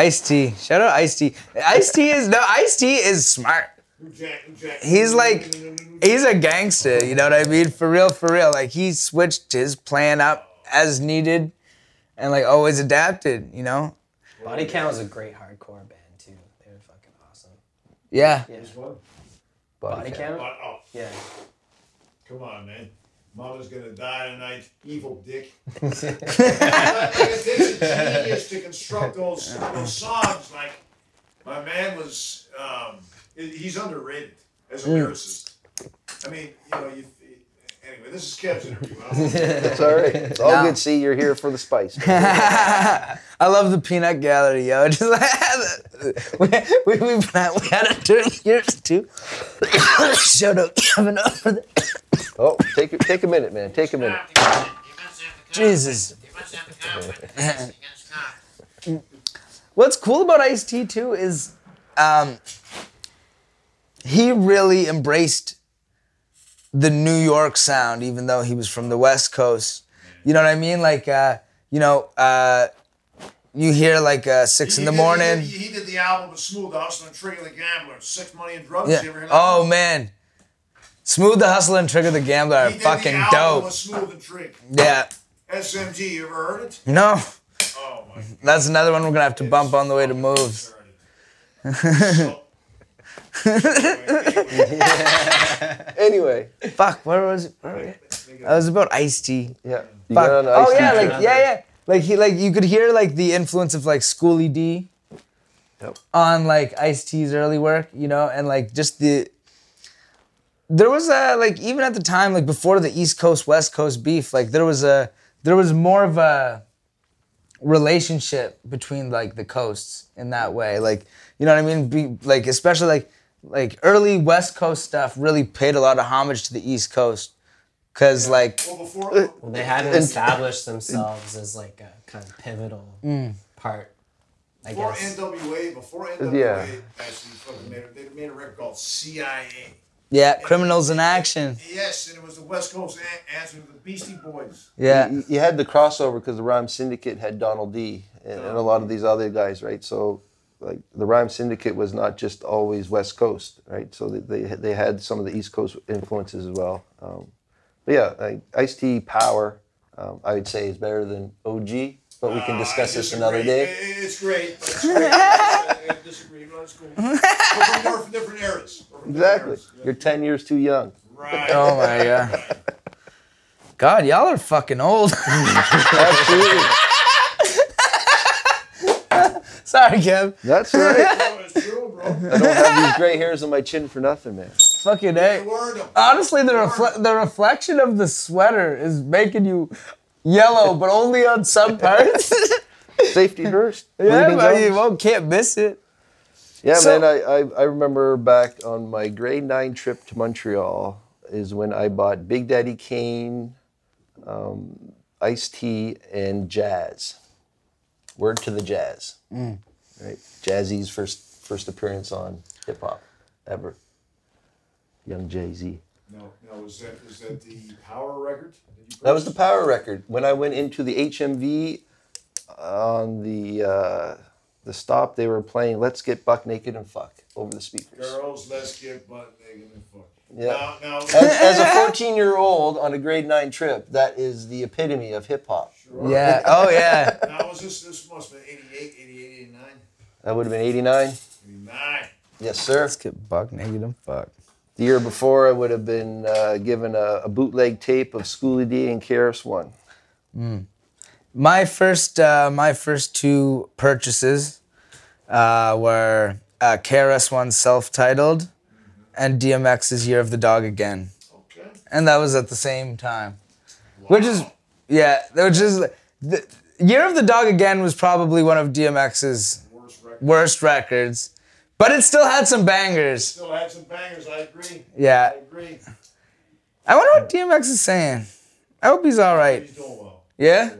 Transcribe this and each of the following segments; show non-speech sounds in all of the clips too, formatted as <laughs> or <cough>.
Ice T. Shout out Ice T. Ice T is no Ice T is smart. He's like he's a gangster, you know what I mean? For real, for real. Like he switched his plan up as needed and like always adapted, you know? Body Count was a great hardcore band too. They were fucking awesome. Yeah. Yeah. This one? Body Count? Oh, but, oh, Yeah. come on, man. Mama's gonna die tonight. Evil dick. <laughs> it takes a genius to construct those, those songs. Like, my man was, um, he's underrated as a lyricist. I mean, you know, you. Anyway, this is Kev's interview. I. <laughs> It's all right. It's all No. good. See, you're here for the spice. <laughs> I love the peanut gallery, yo. <laughs> Just we, we, we, we had it during years too. <coughs> Shout out Kevin up for the <coughs> Oh, take. Take a minute, man. Take a minute. Jesus. <coughs> What's cool about Ice T too is um, he really embraced the New York sound, even though he was from the West Coast. You know what I mean? Like, uh, you know, uh, you hear like uh, six in He the did- morning. He did, he did the album with Smooth the Hustler and Trigger the Gambler. Six Money and Drugs. Yeah. You ever hear that Oh man, Smooth the Hustler and Trigger the Gambler are fucking the album dope. with Smooth and Trig. Yeah. SMG. You ever heard it? No, Oh my. that's another one we're gonna have to bump on the way to moves. <laughs> So- <laughs> Anyway, Fuck, where was it? Where was it? That was about Ice T. yeah. Fuck. got on the Oh yeah, train. like yeah, yeah. Like he like you could hear like the influence of like Schoolly D Yep. on like Ice T's early work, you know, and like just the there was a like even at the time like before the East Coast West Coast beef, like there was a there was more of a relationship between like the coasts in that way. Like you know what I mean? Be, like especially like like early West Coast stuff really paid a lot of homage to the East Coast. Cause like Well, before Well, they hadn't established themselves as like a kind of pivotal mm. part, I before guess. NWA, before NWA Yeah. actually fucking made they made a record called CIA. yeah, criminals in action. Yes, and it was the West Coast an- answer to the Beastie Boys. Yeah. You, you had the crossover because the Rhyme Syndicate had Donald D and, and a lot of these other guys, right? So, like the Rhyme Syndicate was not just always West Coast, right? So they they, they had some of the East Coast influences as well. Um, but yeah, like Ice T Power, um, I would say is better than OG. But we can Uh, discuss I this another day. It's great. but It's great. <laughs> I disagree, but it's cool. We're from, different eras. We're different Exactly. eras. You're 10 years too young. Right. Oh my god. <laughs> God, y'all are fucking old. <laughs> Absolutely. Sorry, Kev. That's right. <laughs> No, it's true, bro. I don't have these gray hairs on my chin for nothing, man. Fucking A. Honestly, the, refle- the reflection of the sweater is making you yellow, but only on some parts. <laughs> Safety first. <laughs> yeah, Bleeding but you won't, can't miss it. Yeah, So- man. I, I I remember back on my grade nine trip to Montreal is when I bought Big Daddy Kane, um, Ice T, and Jaz. Word to the Jaz. Mm. Right, Jazzy's first first appearance on hip hop ever. Young Jay Z. No, no, is that is that the Power record? That, That was the? Power record. When I went into the HMV on the uh, the stop, they were playing "Let's Get Buck Naked and Fuck" over the speakers. Girls, let's get butt naked and fuck. Yeah. Now, now, As, as a 14 year old on a grade nine trip, that is the epitome of hip hop. Yeah. Oh yeah. <laughs> now was this this must have been 88, 88, 89, That would have been 89. 89. Yes, sir. Let's get buck naked and fuck. The year before, I would have been uh, given a, a bootleg tape of Schoolly D and KRS One. My first, uh, my first two purchases uh, were uh, KRS One self-titled and DMX's Year of the Dog Again. Okay. and that was at the same time. Which is, yeah, which is the Year of the Dog again was probably one of DMX's Worst record. worst records, but it still had some bangers. Still had some bangers. I agree. Yeah, I agree. I wonder what DMX is saying. I hope he's all right. He's doing well. Yeah.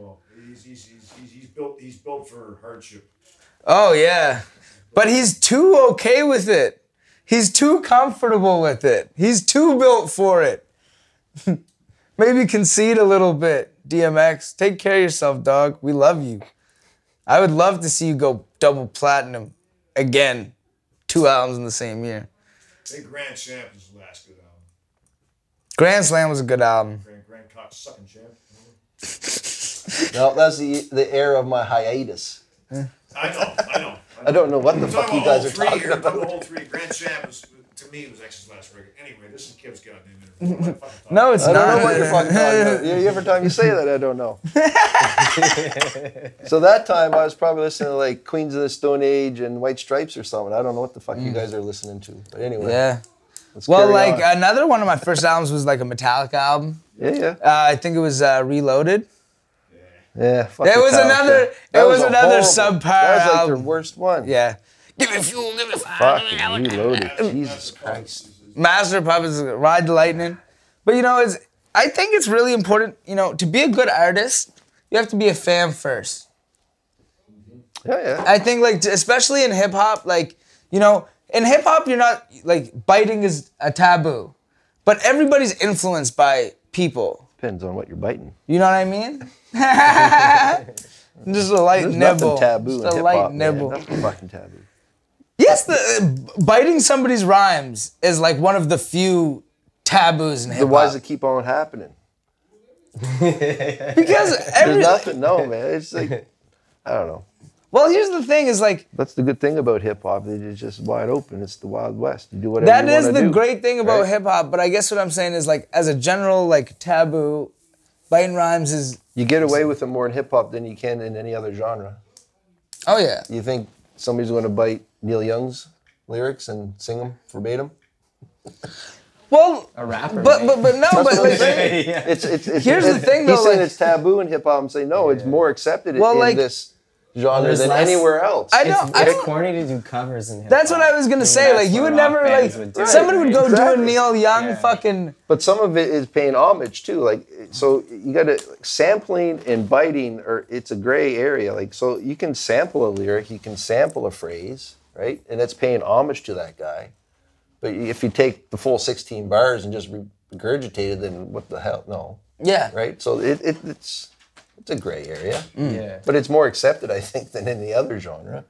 He's, he's, he's, he's, he's built he's built for hardship. Oh yeah, but he's too okay with it. He's too comfortable with it. He's too built for it. <laughs> Maybe concede a little bit, DMX. Take care of yourself, dog. We love you. I would love to see you go double platinum again, two albums in the same year. I think Grand Champ is the last good album. Grand Slam was a good album. Grand, Grand Cock sucking champ. <laughs> No, that's the the era of my hiatus. I know, I know. <laughs> I don't know what the I'm fuck you guys all are three talking here. About. about all three. Grand Champ was, to me, was X's last record. Anyway, this is Kev's goddamn interview. What am I fucking talking No, it's I don't know what you're fucking talking about. <laughs> You- Every time you say that, I don't know. <laughs> so that time, I was probably listening to like Queens of the Stone Age and White Stripes or something. I don't know what the fuck you guys are listening to. But anyway, Mm. Yeah. let's Well, like on. another one of my first albums was like a Metallica album. yeah, yeah, Uh, I think it was uh, Reloaded. Yeah. fuck It was Metallica. another- That it was a another horrible- subpar That was like album. their worst one. Yeah. Give me fuel, give me fire. Fucking reloaded. Um, Jesus Christ. Master of Puppets, Ride the Lightning. But you know, it's I think it's really important, you know, to be a good artist, you have to be a fan first. Yeah, yeah. I think like especially in hip hop, like, you know, in hip hop you're not like biting is a taboo. But everybody's influenced by people. Depends on what you're biting. You know what I mean? <laughs> Just a light There's nibble. nothing taboo Just in a hip light nibble. Nothing fucking taboo. Yes, the uh, biting somebody's rhymes is like one of the few taboos in hip hop. why does it keep on happening? Because <laughs> every There's nothing. No, man. It's like I don't know. well, here's the thing: is like That's the good thing about hip hop. It's just wide open. It's the Wild West. You do whatever that is the do, great thing about right? hip hop. But I guess what I'm saying is like as a general like taboo, biting rhymes is You get away with it more in hip hop than you can in any other genre. oh yeah. You think somebody's going to bite Neil Young's lyrics and sing them verbatim? Well, A rapper. but but but no, but like, saying. yeah. It's it's, it's Here's the thing, though, He's saying it's taboo in hip hop. I'm saying no, it's more accepted Well, in like- this genre than less- anywhere else. I It's, don't. I it's corny to do covers in hip that's what I was gonna say. Like you would never like somebody would go do a Neil Young Yeah. fucking. but some of it is paying homage too. Like so, you got to sampling and biting, or it's a gray area. Like so, you can sample a lyric, you can sample a phrase, right, and that's paying homage to that guy. But if you take the full 16 bars and just regurgitate it, then what the hell? No, Yeah. right? So it, it it's it's a gray area, mm. Yeah. but it's more accepted, I think, than any other genre.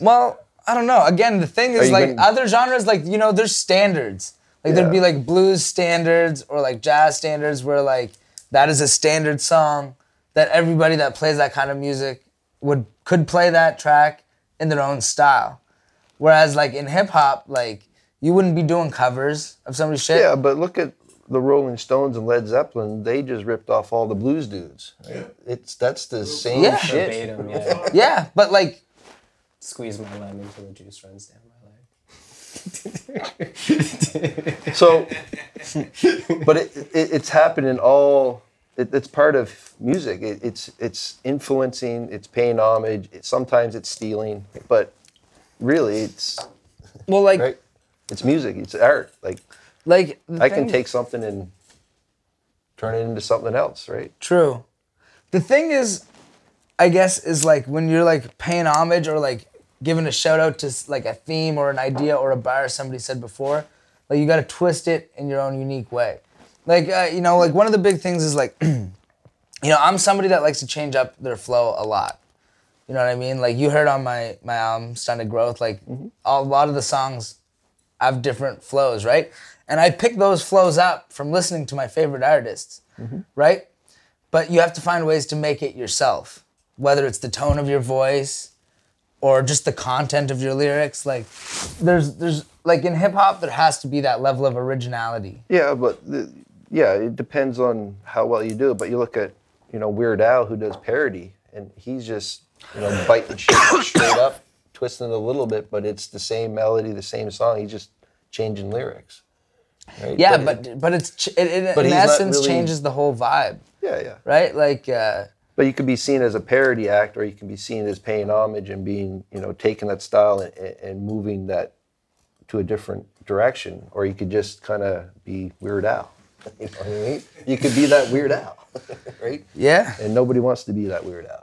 Well, I don't know. Again, the thing is like gonna- other genres, like you know, there's standards. Like there'd be like blues standards or like jazz standards where like that is a standard song that everybody that plays that kind of music would could play that track in their own style. Whereas like in hip hop, like you wouldn't be doing covers of somebody's shit. Yeah, but look at the Rolling Stones and Led Zeppelin. They just ripped off all the blues dudes. right? It's that's the same Yeah. shit. Verbatim, yeah. <laughs> Yeah, but like Squeeze my lemon till the juice runs down my leg. <laughs> So, but it, it, it's happening all. It, it's part of music. It, it's it's influencing. It's paying homage. It, sometimes it's stealing, but really, it's well like right. It's music. It's art. Like like I can take something and turn it into something else. Right. True. The thing is, I guess, is like when you're like paying homage or like giving a shout out to like a theme or an idea or a bar somebody said before, like you got to twist it in your own unique way. Like uh, you know, like one of the big things is like, <clears throat> you know, I'm somebody that likes to change up their flow a lot. You know what I mean? Like you heard on my my album, Stunted Growth, like a lot of the songs have different flows, right? And I pick those flows up from listening to my favorite artists, mm-hmm. right? But you have to find ways to make it yourself, whether it's the tone of your voice or just the content of your lyrics. Like, there's there's like in hip hop, there has to be that level of originality. Yeah, but the, yeah, it depends on how well you do it. But you look at you know Weird Al who does parody, and he's just you know <coughs> biting shit straight up, twisting it a little bit, but it's the same melody, the same song. He's just changing lyrics. Right? Yeah, it- but but it's it, it But in essence really- changes the whole vibe, yeah, yeah. right? Like, uh, But you could be seen as a parody act, or you can be seen as paying homage and being, you know, taking that style and, and moving that to a different direction, or you could just kind of be Weird Al. <laughs> You know what I mean? You could be that Weird Al, <laughs> right? yeah. And nobody wants to be that Weird Al?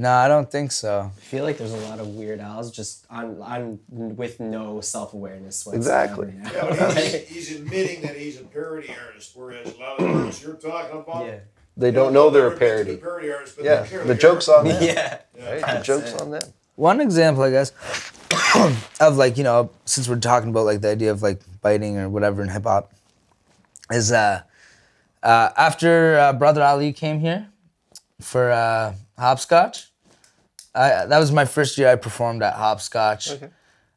No, I don't think so. I feel like there's a lot of weird owls just on on with no self awareness whatsoever. Exactly. <laughs> Yeah, he's, he's admitting that he's a parody artist, whereas a lot of the artists you're talking about, Yeah. they don't know they're a Never been to parody. the parody artist, but Yeah, they the are. joke's on them. <laughs> Yeah. Right? The joke's on them. One example, I guess, <coughs> of like you know, since we're talking about like the idea of like biting or whatever in hip hop, is uh, uh, after uh, Brother Ali came here for uh, Hopscotch. I, that was my first year I performed at Hopscotch.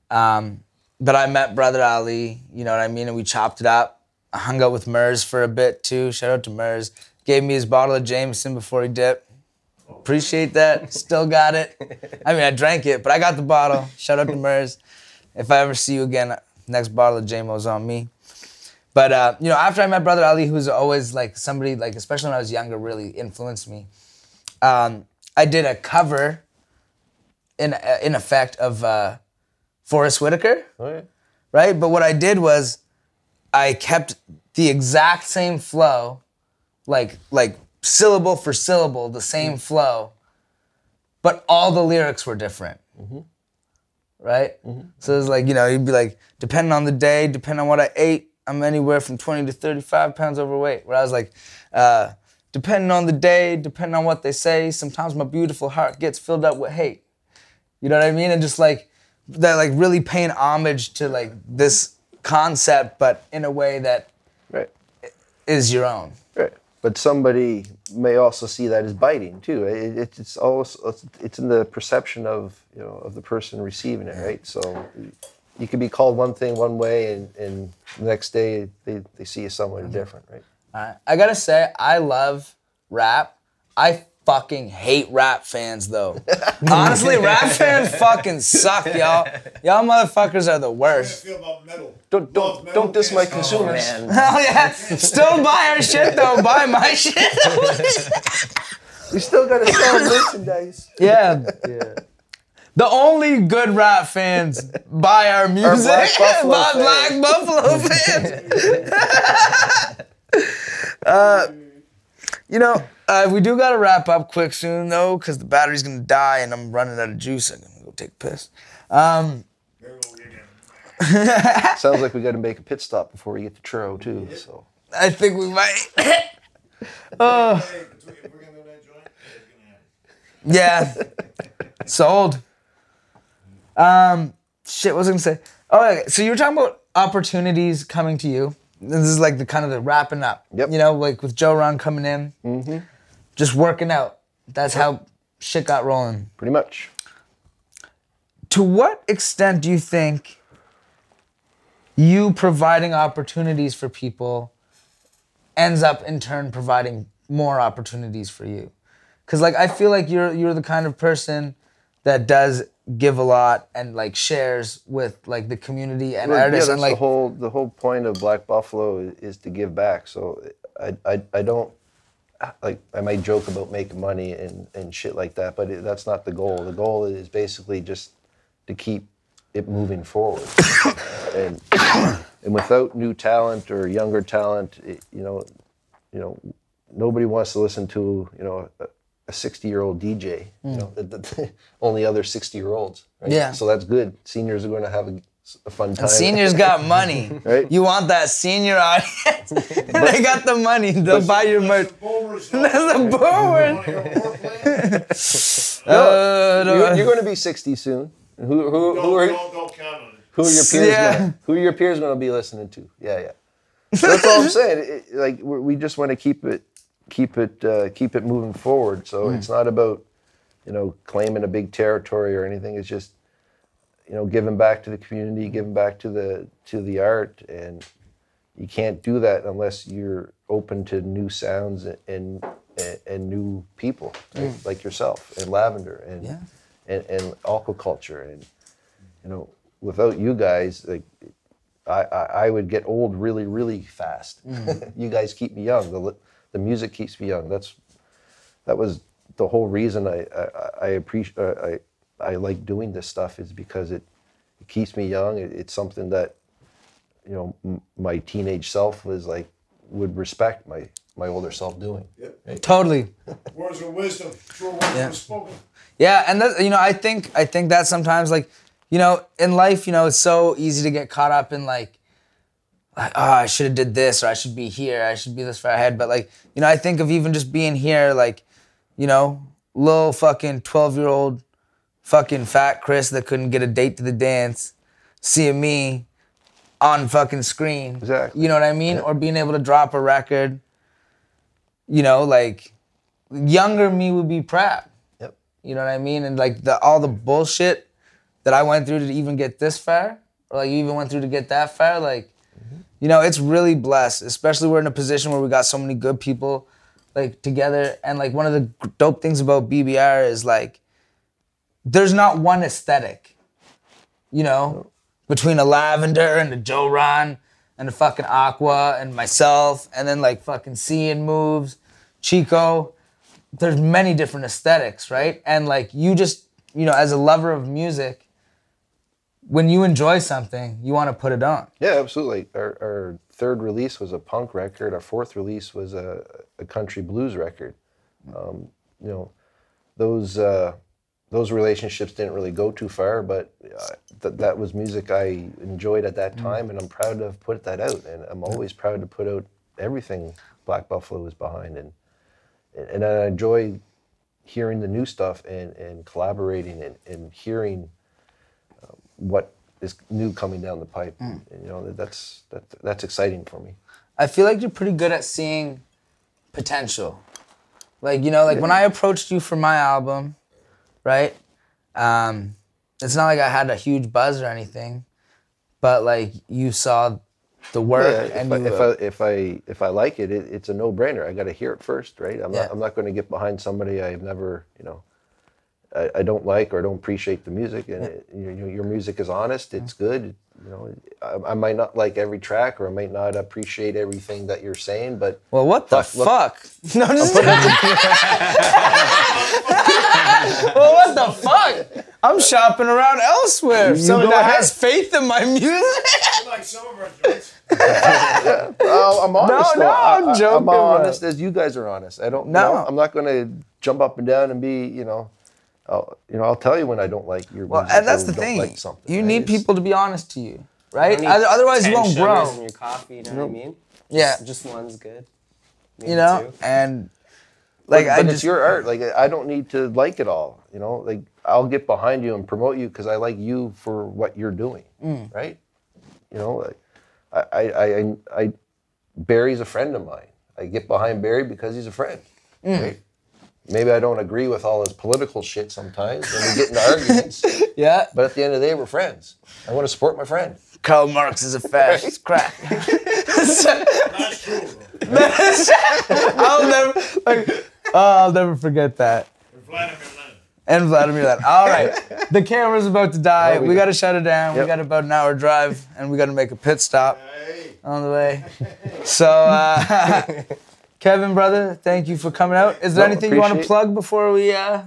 Um, but I met Brother Ali, you know what I mean, and we chopped it up. I hung out with Mers for a bit too. Shout out to Mers. Gave me his bottle of Jameson before he dipped. Appreciate that. Still got it. I mean, I drank it, but I got the bottle. Shout out to Mers. If I ever see you again, next bottle of JMO's on me. But uh, you know, after I met Brother Ali, who's always like somebody like, especially when I was younger, really influenced me. Um, I did a cover, in in effect, of uh, Forest Whitaker Oh, yeah. right? But what I did was I kept the exact same flow, like like syllable for syllable, the same flow, but all the lyrics were different. Right? So it's like, you know, you'd be like, depending on the day, depending on what I ate, I'm anywhere from 20 to 35 pounds overweight. Where I was like, uh, depending on the day, depending on what they say, sometimes my beautiful heart gets filled up with hate. You know what I mean? And just like that, like really paying homage to like this concept, but in a way that Right. is your own. Right. But somebody may also see that as biting too. It, it, it's also it's in the perception of you know of the person receiving it, right? So you could be called one thing one way, and, and the next day they, they see you somewhere mm-hmm. different, right? Alright. I gotta say, I love rap. I fucking hate rap fans though. <laughs> Honestly, rap fans fucking suck, y'all. Y'all motherfuckers are the How do you worst. feel about metal? Don't Love don't metal don't diss my bands? consumers. Oh, man. Hell yeah. Still buy our shit though. Buy my shit. <laughs> We still gotta sell merchandise. yeah. <laughs> Yeah. The only good rap fans buy our music. Black Buffalo fans. Black Buffalo fans. Uh, you know, uh, we do gotta wrap up quick soon though, because the battery's gonna die and I'm running out of juice. I'm gonna go take a piss. Um, There we go again. <laughs> Sounds like we got to make a pit stop before we get to Truro too. So I think we might. <laughs> Hey, between- if we're gonna do that joint, it's gonna happen. Yeah. Sold. Um, shit, what was I gonna say? Oh, okay. so you were talking about opportunities coming to you. This is like the kind of the wrapping up. Yep. You know, like with Joe Ron coming in, mm-hmm. just working out. That's how shit got rolling. pretty much. To what extent do you think you providing opportunities for people ends up in turn providing more opportunities for you? Cause like I feel like you're you're the kind of person that does give a lot and like shares with like the community and Well, yeah, artists that's and like the whole the whole point of Black Buffalo is, is to give back. So I, I I don't like I might joke about making money and and shit like that, but it, that's not the goal. The goal is basically just to keep it moving forward. <coughs> and and without new talent or younger talent, it, you know, you know, nobody wants to listen to you know. A, a 60 year old DJ, you know, the, the, <laughs> only other 60 year olds. Right? Yeah. So that's good. Seniors are going to have a, a fun time. seniors got money. <laughs> Right. You want that senior audience. <laughs> they got the money. They'll buy your merch. That's the boomers. A boomer. Want to hear more plan? Uh, You're, you're going to be 60 soon. Who, who, who, Don't, are, don't, don't count on it. who are your peers? Yeah. Gonna, who are your peers going to be listening to? Yeah, yeah. That's all I'm saying. It- it- like we just want to keep it, keep it, uh, keep it moving forward. So hmm. it's not about, you know, claiming a big territory or anything. It's just, you know, giving back to the community, giving back to the to the art, and you can't do that unless you're open to new sounds and and, and new people right? Hmm. like yourself and Lavender and Yeah. and, and aquaculture and you know without you guys like I, I, would get old really really fast. Hmm. <laughs> you guys keep me young. The the music keeps me young. That's that was the whole reason I I, I appreciate uh, I I like doing this stuff is because it it keeps me young. It, it's something that you know m- my teenage self was like would respect my my older self doing. Totally. <laughs> Words of wisdom, true words Yeah. spoken. Yeah, and that you know, I think I think that sometimes like, you know, in life, you know, it's so easy to get caught up in like like, oh, I should have did this or I should be here, I should be this far ahead. But like, you know, I think of even just being here, like, you know, little fucking 12 year old fucking fat Chris that couldn't get a date to the dance, seeing me on fucking screen. Exactly. You know what I mean? Or being able to drop a record. You know, like younger me would be proud. Yep. You know what I mean? And like the all the bullshit that I went through to even get this far, or like you even went through to get that far, like you know, it's really blessed. Especially we're in a position where we got so many good people like together. And like one of the dope things about BBR is like there's not one aesthetic. You know, between a lavender and a Joe Ron and a fucking Aqua and myself, and then like fucking seeing moves, Chico. There's many different aesthetics, right? And like you just, you know, as a lover of music, when you enjoy something, you want to put it on. Yeah, absolutely. Our, our third release was a punk record. Our fourth release was a, a country blues record. Um, you know, those uh, those relationships didn't really go too far, but uh, th- that was music I enjoyed at that time, and I'm proud to have put that out. And I'm always proud to put out everything Black Buffalo is behind, and and I enjoy hearing the new stuff and, and collaborating and, and hearing what is new coming down the pipe. And, you know, that's that, that's exciting for me. I feel like you're pretty good at seeing potential. Like, you know, like when I approached you for my album, right? Um, it's not like I had a huge buzz or anything, but like you saw the work Yeah, and if, I, you, if I if I if I like it, it it's a no brainer. I got to hear it first, right? I'm Yeah. not I'm not going to get behind somebody I've never you know. I, I don't like or don't appreciate the music, and it, your, your your music is honest. It's good. You know, I, I might not like every track, or I might not appreciate everything that you're saying, but well, what the Look, look. fuck? <laughs> No, I'm just <laughs> well, what the fuck? I'm shopping around elsewhere. You Someone that ahead. has faith in my music. I like some of our joints. Oh, <laughs> I'm honest. no, though. I- I'm I- joking, I'm bro. honest as you guys are honest. I don't. you No. know, I'm not going to jump up and down and be. You know, I'll, you know, I'll tell you when I don't like your Well, music. and that's the thing. Like something, you right? need It's- people to be honest to you, right? Don't need Oth- Otherwise, you won't sugars grow. in your coffee, you know what I mean? Yeah, Just one's good. you know, two. and like but I but just it's your art. Like I don't need to like it all. You know, like I'll get behind you and promote you because I like you for what you're doing, Mm. right? You know, like I, I, I, I, Barry's a friend of mine. I get behind Barry because he's a friend, Mm. right? Maybe I don't agree with all his political shit sometimes, and we get into arguments. <laughs> yeah. But at the end of the day, we're friends. I want to support my friend. Karl Marx is a fascist. Crack. That's <laughs> true. <laughs> I'll never like. Oh, I'll never forget that. And Vladimir Lenin. And Vladimir Lenin. All right, the camera's about to die. Oh, we we got- got to shut it down. We got about an hour drive, and we got to make a pit stop Hey. on the way. So, uh, Kevin, brother, thank you for coming out. Is there No, anything you want to plug before we? Uh...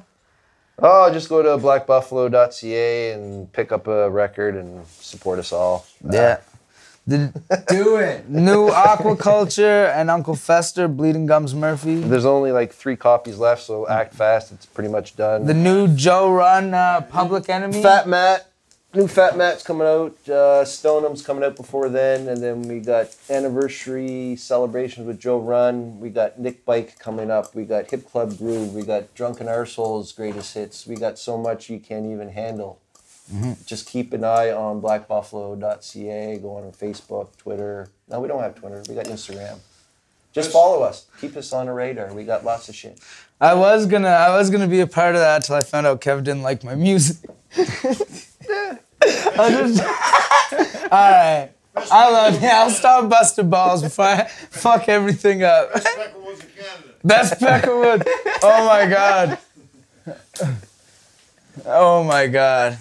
Oh, just go to blackbuffalo.ca and pick up a record and support us all. Yeah. The, do it. New <laughs> Aquaculture and Uncle Fester, Bleeding Gums Murphy. There's only like three copies left, so act fast. It's pretty much done. The new Joe Run uh, Public Enemy. Fat Matt, new Fat Matt's coming out. Uh, Stoneham's coming out before then, and then we got anniversary celebrations with Joe Run. We got Nick Bike coming up. We got Hip Club Groove. We got Drunken Arseholes greatest hits. We got so much you can't even handle. Just keep an eye on blackbuffalo.ca. Go on Facebook, Twitter. No, we don't have Twitter. We got Instagram. Just follow us. Keep us on the radar. We got lots of shit. I was gonna I was gonna be a part of that till I found out Kevin didn't like my music. <laughs> I just, all right. I love you. I'll stop busting balls before I fuck everything up. Becker was a candidate. Best Peckerwood. Oh my god. <laughs> Oh my god.